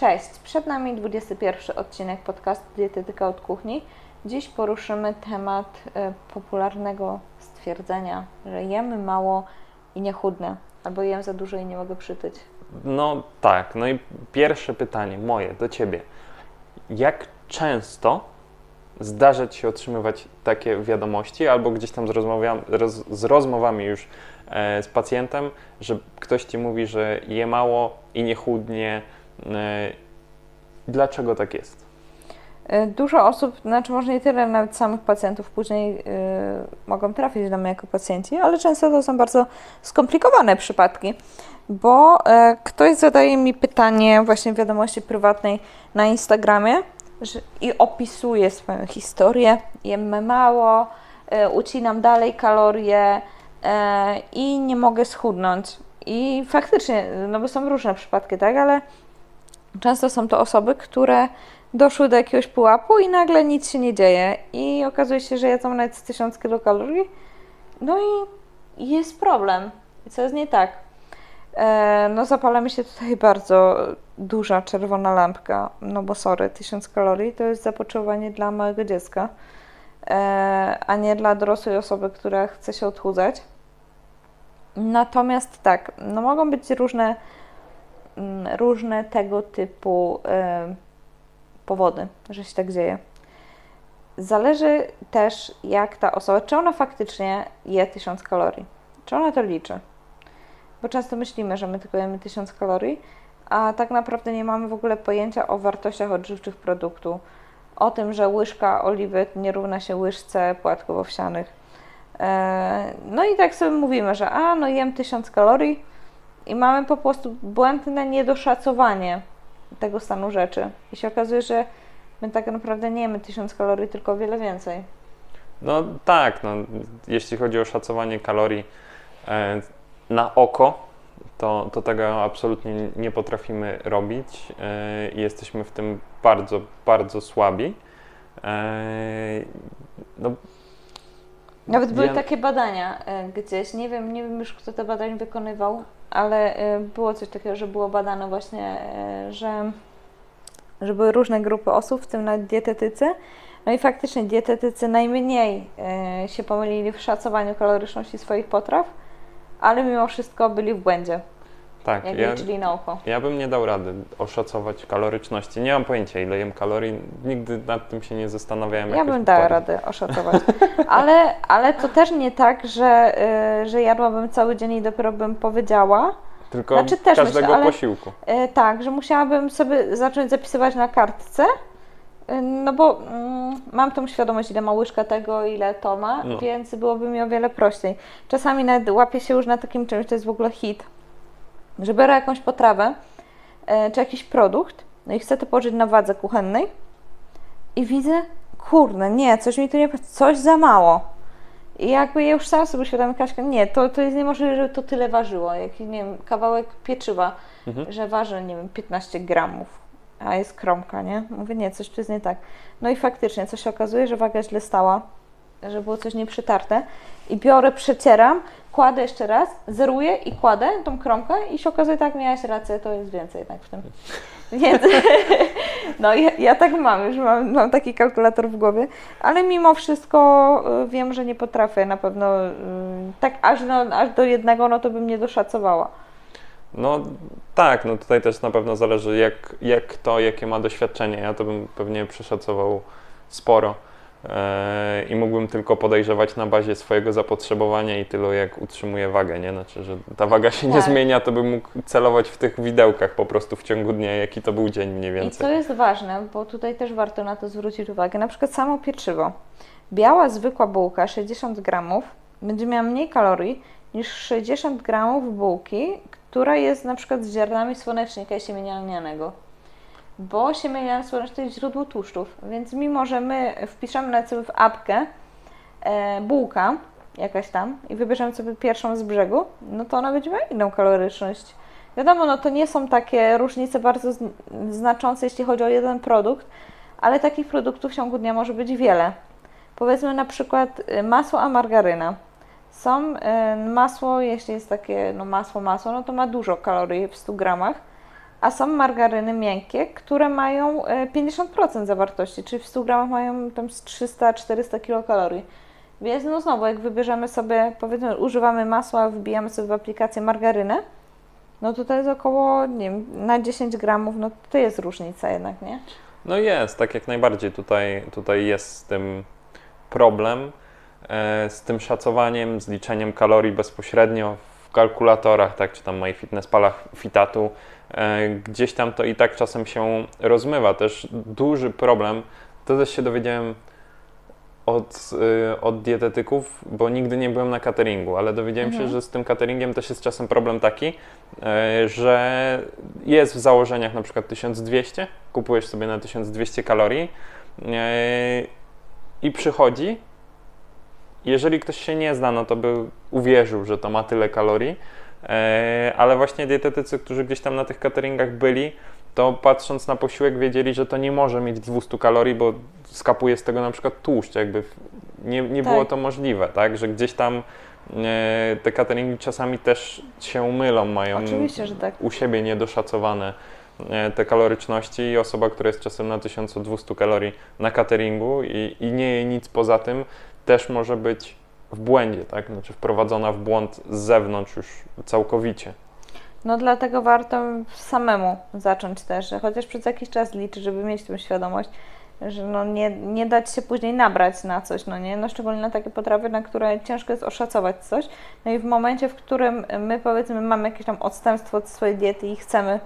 Cześć, przed nami 21 odcinek podcastu Dietetyka od Kuchni. Dziś poruszymy temat e, popularnego stwierdzenia, że jemy mało i nie chudnę, albo jem za dużo i nie mogę przytyć. No tak, no i pierwsze pytanie moje do Ciebie. Jak często zdarza Ci się otrzymywać takie wiadomości, albo gdzieś tam z, rozmowami, roz, z rozmowami już e, z pacjentem, że ktoś Ci mówi, że je mało i nie chudnie. E, dlaczego tak jest? E, Dużo osób, znaczy może nie tyle nawet samych pacjentów, później y, mogą trafić do mnie jako pacjenci, ale często to są bardzo skomplikowane przypadki, bo ktoś zadaje mi pytanie właśnie w wiadomości prywatnej na Instagramie że, i opisuje swoją historię, jem mało, e, ucinam dalej kalorie i nie mogę schudnąć. I faktycznie, no bo są różne przypadki, tak, ale często są to osoby, które doszły do jakiegoś pułapu i nagle nic się nie dzieje i okazuje się, że jedzą nawet z 1000 kilokalorii, no i jest problem. Co jest nie tak? E, no zapala mi się tutaj bardzo duża czerwona lampka, no bo sorry, 1000 kalorii to jest zapotrzebowanie dla małego dziecka, e, a nie dla dorosłej osoby, która chce się odchudzać. Natomiast tak, no mogą być różne, różne tego typu e, powody, że się tak dzieje. Zależy też, jak ta osoba, czy ona faktycznie je 1000 kalorii, czy ona to liczy. Bo często myślimy, że my tylko jemy 1000 kalorii, a tak naprawdę nie mamy w ogóle pojęcia o wartościach odżywczych produktu, o tym, że łyżka oliwy nie równa się łyżce płatków owsianych. E, No i tak sobie mówimy, że a, no jem 1000 kalorii i mamy po prostu błędne niedoszacowanie tego stanu rzeczy. I się okazuje, że my tak naprawdę nie jemy 1000 kalorii, tylko o wiele więcej. No tak, no, jeśli chodzi o szacowanie kalorii e, na oko, to, to tego absolutnie nie potrafimy robić e, i jesteśmy w tym bardzo, bardzo słabi. E, no, Nawet były Ja- takie badania e, gdzieś, nie wiem, nie wiem już kto te badania wykonywał, ale e, było coś takiego, że było badane właśnie, e, że, że były różne grupy osób, w tym nawet dietetycy. No i faktycznie dietetycy najmniej e, się pomylili w szacowaniu kaloryczności swoich potraw, ale mimo wszystko byli w błędzie, tak, jak ja, liczyli na oko. ja bym nie dał rady oszacować kaloryczności. Nie mam pojęcia, ile jem kalorii. Nigdy nad tym się nie zastanawiałem. Ja bym dała radę oszacować. Ale, ale to też nie tak, że, y, że jadłabym cały dzień i dopiero bym powiedziała. Tylko Znaczy też każdego myślę, ale- posiłku. Y, Tak, że musiałabym sobie zacząć zapisywać na kartce. y, No bo mm, mam tą świadomość, ile ma łyżka tego, ile to ma, No. więc byłoby mi o wiele prościej. Czasami nawet łapię się już na takim czymś, to jest w ogóle hit, że biorę jakąś potrawę y, czy jakiś produkt, no i chcę to położyć na wadze kuchennej i widzę, kurde, nie, coś mi tu nie, coś za mało. I jakby ja już sam sobie uświadomię, Kaśka, nie, to, to jest niemożliwe, żeby to tyle ważyło. Jakiś, nie wiem, kawałek pieczywa, Mhm. że waży, nie wiem, 15 gramów, a jest kromka, nie? Mówię, nie, coś tu jest nie tak. No i faktycznie, co się okazuje, że waga źle stała, że było coś nieprzytarte i biorę, przecieram, kładę jeszcze raz, zeruję i kładę tą kromkę i się okazuje, tak, miałaś rację, to jest więcej jednak w tym. Więc no ja, ja tak mam, już mam, mam taki kalkulator w głowie, ale mimo wszystko y, wiem, że nie potrafię na pewno y, tak aż, no, aż do jednego, no to bym nie doszacowała. No tak, no tutaj też na pewno zależy jak, jak kto, jakie ma doświadczenie. Ja to bym pewnie przeszacował sporo i mógłbym tylko podejrzewać na bazie swojego zapotrzebowania i tylu jak utrzymuję wagę, nie? Znaczy, że ta waga się nie Tak. zmienia, to bym mógł celować w tych widełkach po prostu w ciągu dnia, jaki to był dzień mniej I więcej. co jest ważne, bo tutaj też warto na to zwrócić uwagę, na przykład samo pieczywo. Biała, zwykła bułka, 60 gramów, będzie miała mniej kalorii niż 60 gramów bułki, która jest na przykład z ziarnami słonecznika i siemienia lnianego. Bo siemię lniane słoneczne to jest źródło tłuszczów, więc mimo, że my wpiszemy na sobie w apkę e, bułka jakaś tam i wybierzemy sobie pierwszą z brzegu, no to ona będzie miała inną kaloryczność. Wiadomo, no to nie są takie różnice bardzo zn- znaczące, jeśli chodzi o jeden produkt, ale takich produktów w ciągu dnia może być wiele. Powiedzmy na przykład y, masło a margaryna. Są y, masło, jeśli jest takie no masło, masło, no to ma dużo kalorii w 100 gramach, a są margaryny miękkie, które mają e, 50% zawartości, czyli w 100 gramach mają tam z 300-400 kilokalorii. Więc no znowu, jak wybierzemy sobie, powiedzmy, używamy masła, wbijamy sobie w aplikację margarynę, no to to jest około, nie wiem, na 10 gramów, no to jest różnica jednak, nie? No jest, tak jak najbardziej. Tutaj, tutaj jest z tym problem, e, z tym szacowaniem, z liczeniem kalorii bezpośrednio w kalkulatorach, tak, czy tam MyFitnessPalach, Fitatu. E, gdzieś tam to i tak czasem się rozmywa. Też duży problem, to też się dowiedziałem od, y, od dietetyków, bo nigdy nie byłem na cateringu, ale dowiedziałem Mhm. się, że z tym cateringiem też jest czasem problem taki, e, że jest w założeniach na przykład 1200, kupujesz sobie na 1200 kalorii e, i przychodzi. Jeżeli ktoś się nie zna, no to by uwierzył, że to ma tyle kalorii, ale właśnie dietetycy, którzy gdzieś tam na tych cateringach byli, to patrząc na posiłek wiedzieli, że to nie może mieć 200 kalorii, bo skapuje z tego na przykład tłuszcz, jakby nie, nie było Tak. to możliwe, tak, że gdzieś tam e, te cateringi czasami też się mylą, mają tak. u siebie niedoszacowane e, te kaloryczności i osoba, która jest czasem na 1200 kalorii na cateringu i, i nie je nic poza tym, też może być w błędzie, tak? Znaczy wprowadzona w błąd z zewnątrz już całkowicie. No dlatego warto samemu zacząć też, chociaż przez jakiś czas liczyć, żeby mieć tą świadomość, że no nie, nie dać się później nabrać na coś, no nie? No szczególnie na takie potrawy, na które ciężko jest oszacować coś. No i w momencie, w którym my powiedzmy mamy jakieś tam odstępstwo od swojej diety i chcemy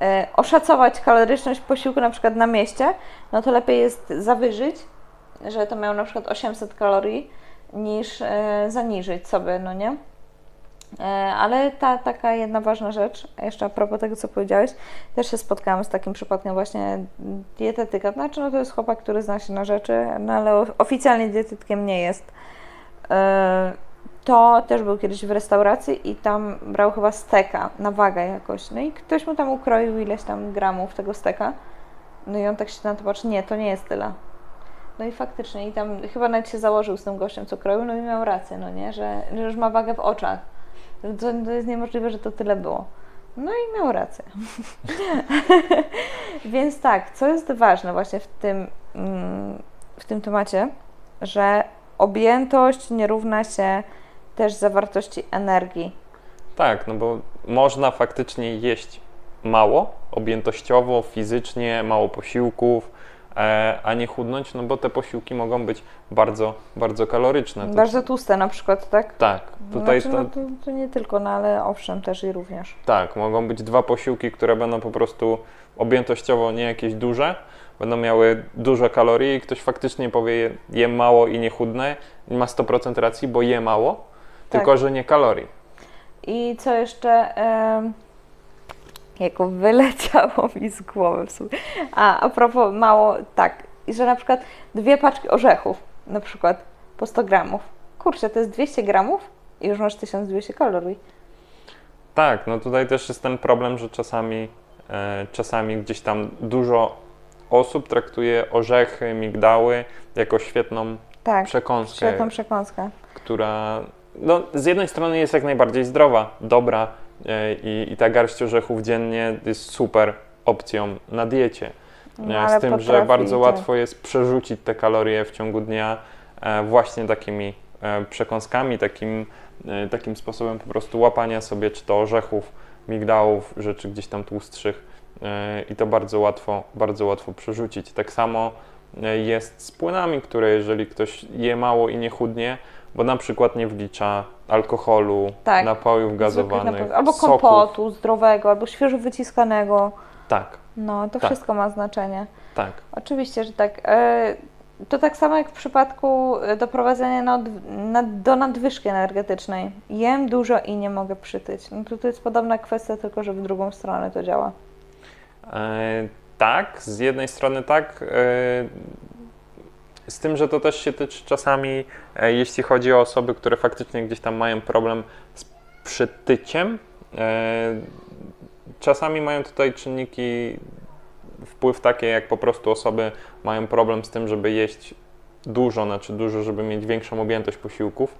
e, oszacować kaloryczność posiłku na przykład na mieście, no to lepiej jest zawyżyć, że to miało na przykład 800 kalorii, niż e, zaniżyć sobie, no nie? E, Ale ta taka jedna ważna rzecz, jeszcze a propos tego, co powiedziałeś, też się spotkałam z takim przypadkiem właśnie dietetyka. Znaczy, no to jest chłopak, który zna się na rzeczy, no ale oficjalnie dietetykiem nie jest. E, To też był kiedyś w restauracji i tam brał chyba steka na wagę jakoś. No i ktoś mu tam ukroił ileś tam gramów tego steka. No i on tak się na to patrzy, nie, to nie jest tyle. No i faktycznie, i tam chyba nawet się założył z tym gościem, co kroił, no i miał rację, no nie, że, że już ma wagę w oczach. To, to jest niemożliwe, że to tyle było. No i miał rację. Więc tak, co jest ważne właśnie w tym, mm, w tym temacie, że objętość nie równa się też zawartości energii. Tak, no bo można faktycznie jeść mało, objętościowo, fizycznie, mało posiłków, a nie chudnąć, no bo te posiłki mogą być bardzo, bardzo kaloryczne. Bardzo tłuste na przykład, tak? Tak, tutaj znaczy, to, no, to, to nie tylko, no ale owszem, też i również. Tak, mogą być dwa posiłki, które będą po prostu objętościowo nie jakieś duże, będą miały dużo kalorii i ktoś faktycznie powie je- mało i nie chudnę i ma 100% racji, bo je mało, Tak. tylko że nie kalorii. I co jeszcze? em, jako wyleciało mi z głowy w sumie. A, a propos mało, tak, że na przykład dwie paczki orzechów, na przykład po 100 gramów. Kurczę, to jest 200 gramów i już masz 1200 kalorii. Tak, no tutaj też jest ten problem, że czasami, e, czasami gdzieś tam dużo osób traktuje orzechy, migdały jako świetną Tak, przekąskę, świetną przekąskę. która no, z jednej strony jest jak najbardziej zdrowa, dobra i, i ta garść orzechów dziennie jest super opcją na diecie. No, E, z tym, że potrafi, bardzo tak. łatwo jest przerzucić te kalorie w ciągu dnia e, właśnie takimi e, przekąskami, takim, e, takim sposobem po prostu łapania sobie czy to orzechów, migdałów, rzeczy gdzieś tam tłustszych e, i to bardzo łatwo, bardzo łatwo przerzucić. Tak samo e, jest z płynami, które jeżeli ktoś je mało i nie chudnie, bo na przykład nie wlicza alkoholu, Tak. napojów gazowanych, napojów. Albo soków. kompotu zdrowego, albo świeżo wyciskanego. Tak, No, to Tak. wszystko ma znaczenie. tak. Oczywiście, że tak. E, To tak samo jak w przypadku e, doprowadzenia na, na, do nadwyżki energetycznej. Jem dużo i nie mogę przytyć. No to, to jest podobna kwestia, tylko że w drugą stronę to działa. E, tak, z jednej strony tak. E, z tym, że to też się tyczy czasami, e, jeśli chodzi o osoby, które faktycznie gdzieś tam mają problem z przytyciem. E, czasami mają tutaj czynniki, wpływ takie, jak po prostu osoby mają problem z tym, żeby jeść dużo, znaczy dużo, żeby mieć większą objętość posiłków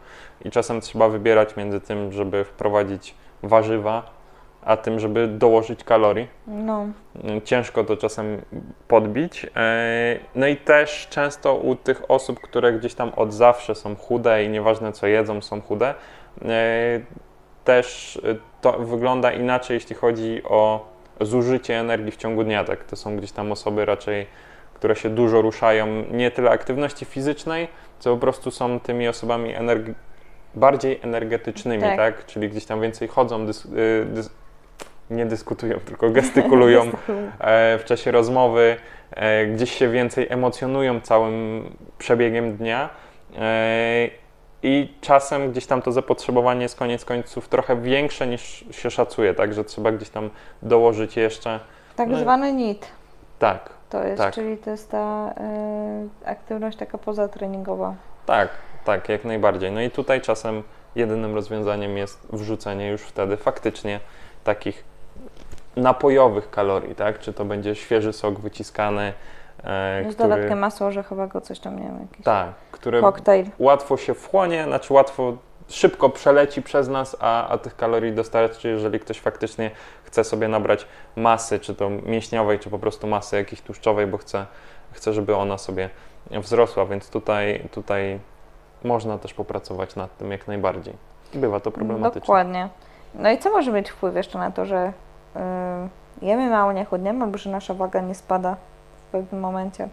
i czasem trzeba wybierać między tym, żeby wprowadzić warzywa a tym, żeby dołożyć kalorii. No, Ciężko to czasem podbić. E, No i też często u tych osób, które gdzieś tam od zawsze są chude i nieważne co jedzą, są chude, e, też to wygląda inaczej, jeśli chodzi o zużycie energii w ciągu dnia. Tak? To są gdzieś tam osoby raczej, które się dużo ruszają, nie tyle aktywności fizycznej, co po prostu są tymi osobami energi- bardziej energetycznymi, tak. Tak. Czyli gdzieś tam więcej chodzą, dys- y, dys- nie dyskutują, tylko gestykulują e, w czasie rozmowy, e, gdzieś się więcej emocjonują całym przebiegiem dnia. E, I czasem gdzieś tam to zapotrzebowanie jest koniec końców trochę większe niż się szacuje, tak, że trzeba gdzieś tam dołożyć jeszcze. tak No i- zwany NIT Tak, to jest, tak. czyli to jest ta y, aktywność taka pozatreningowa. tak, tak, jak najbardziej. No i tutaj czasem jedynym rozwiązaniem jest wrzucenie już wtedy faktycznie takich napojowych kalorii, tak? Czy to będzie świeży sok wyciskany, e, Z który, dodatkiem masła orzechowego, coś tam, nie wiem, jakiś tak, który koktajl. łatwo się wchłonie, znaczy łatwo, szybko przeleci przez nas, a, a tych kalorii dostarczy, jeżeli ktoś faktycznie chce sobie nabrać masy, czy to mięśniowej, czy po prostu masy jakiejś tłuszczowej, bo chce, chce żeby ona sobie wzrosła, więc tutaj, tutaj można też popracować nad tym jak najbardziej. Bywa to problematyczne. Dokładnie. No i co może mieć wpływ jeszcze na to, że jemy mało, nie chudniemy, albo że nasza waga nie spada w pewnym momencie?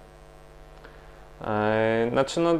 E, Znaczy, no,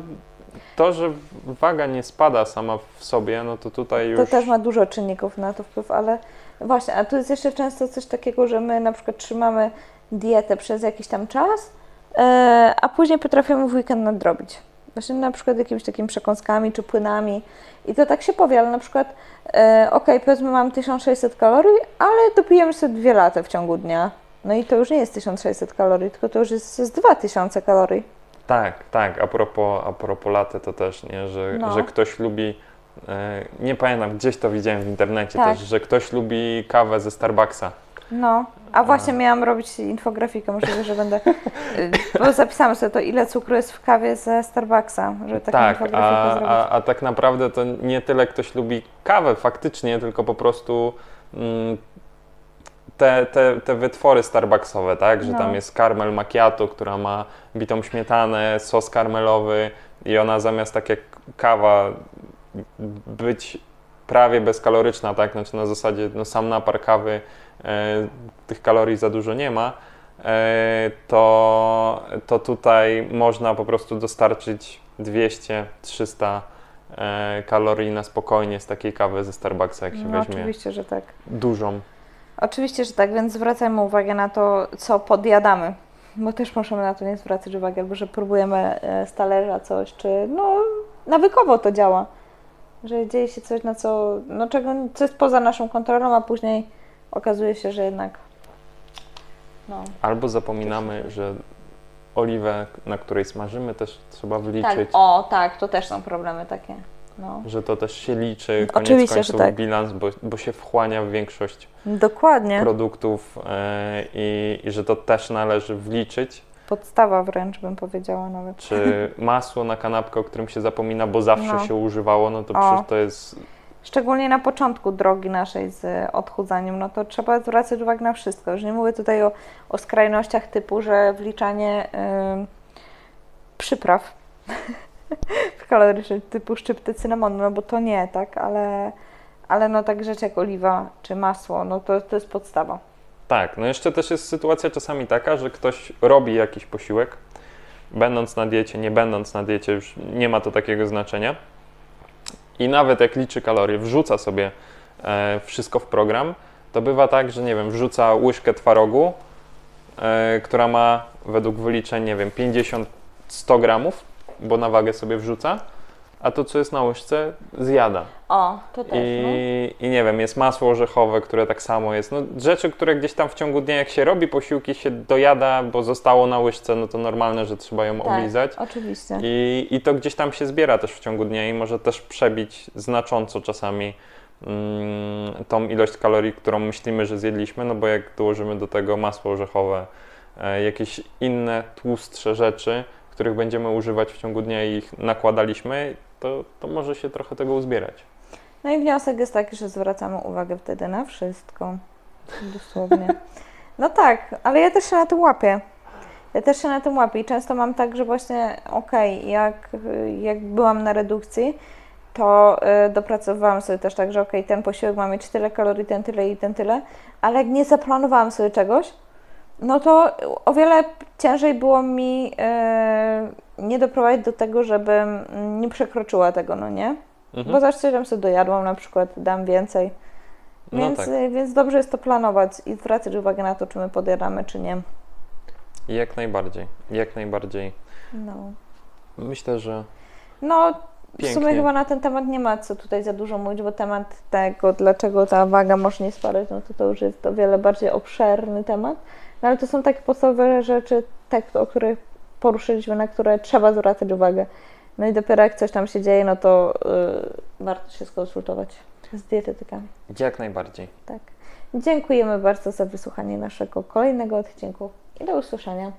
to, że waga nie spada sama w sobie, no to tutaj już. To też ma dużo czynników na to wpływ, ale właśnie, a tu jest jeszcze często coś takiego, że my na przykład trzymamy dietę przez jakiś tam czas, e, a później potrafimy w weekend nadrobić. Właśnie na przykład jakimiś takimi przekąskami czy płynami. I to tak się powie, ale na przykład, e, okej, powiedzmy mam 1600 kalorii, ale dopijemy sobie dwie lata w ciągu dnia. No i to już nie jest 1600 kalorii, tylko to już jest z 2000 kalorii. Tak, tak. A propos, a propos laty, to też, nie, że, No. że ktoś lubi. E, nie pamiętam, gdzieś to widziałem w internecie Tak. też, że ktoś lubi kawę ze Starbucksa. No, a właśnie miałam robić infografikę, możliwe, że będę, y, bo zapisałam sobie to, ile cukru jest w kawie ze Starbucksa, żeby taką tak, infografikę a, zrobić. a, a tak naprawdę to nie tyle ktoś lubi kawę faktycznie, tylko po prostu mm, te, te, te wytwory starbucksowe, tak? Że No. tam jest karmel macchiato, która ma bitą śmietanę, sos karmelowy i ona zamiast tak jak kawa być prawie bezkaloryczna, tak? Znaczy na zasadzie no, sam napar kawy e, tych kalorii za dużo nie ma, e, to, to tutaj można po prostu dostarczyć 200-300 e, kalorii na spokojnie z takiej kawy ze Starbucksa, jak się No weźmie oczywiście, że tak. dużą. Oczywiście, że tak, więc zwracajmy uwagę na to, co podjadamy, bo też możemy na to nie zwracać uwagi, albo że próbujemy e, z talerza coś, czy no nawykowo to działa, że dzieje się coś, na co, no czego, co jest poza naszą kontrolą, a później okazuje się, że jednak no, Albo zapominamy, że oliwę, na której smażymy, też trzeba tak, wliczyć, o tak, to też są problemy takie, no. że to też się liczy, koniec Oczywiście, końców tak. bilans, bo, bo się wchłania w większość Dokładnie. produktów e, i, i że to też należy wliczyć. Podstawa wręcz bym powiedziała nawet. Czy masło na kanapkę, o którym się zapomina, bo zawsze No. się używało, no to O. przecież to jest Szczególnie na początku drogi naszej z odchudzaniem, no to trzeba zwracać uwagę na wszystko. Już nie mówię tutaj o, o skrajnościach typu, że wliczanie ym, przypraw kalorycznych typu szczypty cynamonu, no bo to nie, tak, ale, ale no tak rzecz jak oliwa czy masło, no to, to jest podstawa. Tak, no jeszcze też jest sytuacja czasami taka, że ktoś robi jakiś posiłek, będąc na diecie, nie będąc na diecie, już nie ma to takiego znaczenia. I nawet jak liczy kalorie, wrzuca sobie e, wszystko w program, to bywa tak, że nie wiem, wrzuca łyżkę twarogu, e, która ma według wyliczeń, nie wiem, 50-100 gramów, bo na wagę sobie wrzuca, a to, co jest na łyżce, zjada. O, to też, no. I, I nie wiem, jest masło orzechowe, które tak samo jest. No, rzeczy, które gdzieś tam w ciągu dnia, jak się robi posiłki, się dojada, bo zostało na łyżce, no to normalne, że trzeba ją tak, oblizać. oczywiście. I, I to gdzieś tam się zbiera też w ciągu dnia i może też przebić znacząco czasami mm, tą ilość kalorii, którą myślimy, że zjedliśmy, no bo jak dołożymy do tego masło orzechowe, e, jakieś inne tłustsze rzeczy, których będziemy używać w ciągu dnia i ich nakładaliśmy, to, to może się trochę tego uzbierać. No i wniosek jest taki, że zwracamy uwagę wtedy na wszystko. Dosłownie. No tak, ale ja też się na tym łapię. Ja też się na tym łapię i często mam tak, że właśnie okej, okay, jak, jak byłam na redukcji, to y, dopracowałam sobie też tak, że okej, okay, ten posiłek ma mieć tyle kalorii, ten tyle i ten tyle, ale jak nie zaplanowałam sobie czegoś, no to o wiele ciężej było mi y, nie doprowadzić do tego, żebym nie przekroczyła tego, no nie? Mhm. Bo tam sobie dojadłam na przykład, dam więcej. No więc, tak. więc dobrze jest to planować i zwracać uwagę na to, czy my podjadamy, czy nie. Jak najbardziej, jak najbardziej. No. Myślę, że. No, Pięknie. w sumie chyba na ten temat nie ma co tutaj za dużo mówić, bo temat tego, dlaczego ta waga może nie spadać, no to to już jest o wiele bardziej obszerny temat. No ale to są takie podstawowe rzeczy, te, o których poruszyliśmy, na które trzeba zwracać uwagę. No i dopiero jak coś tam się dzieje, no to yy, warto się skonsultować z dietetykami. Jak najbardziej. Tak. Dziękujemy bardzo za wysłuchanie naszego kolejnego odcinku i do usłyszenia.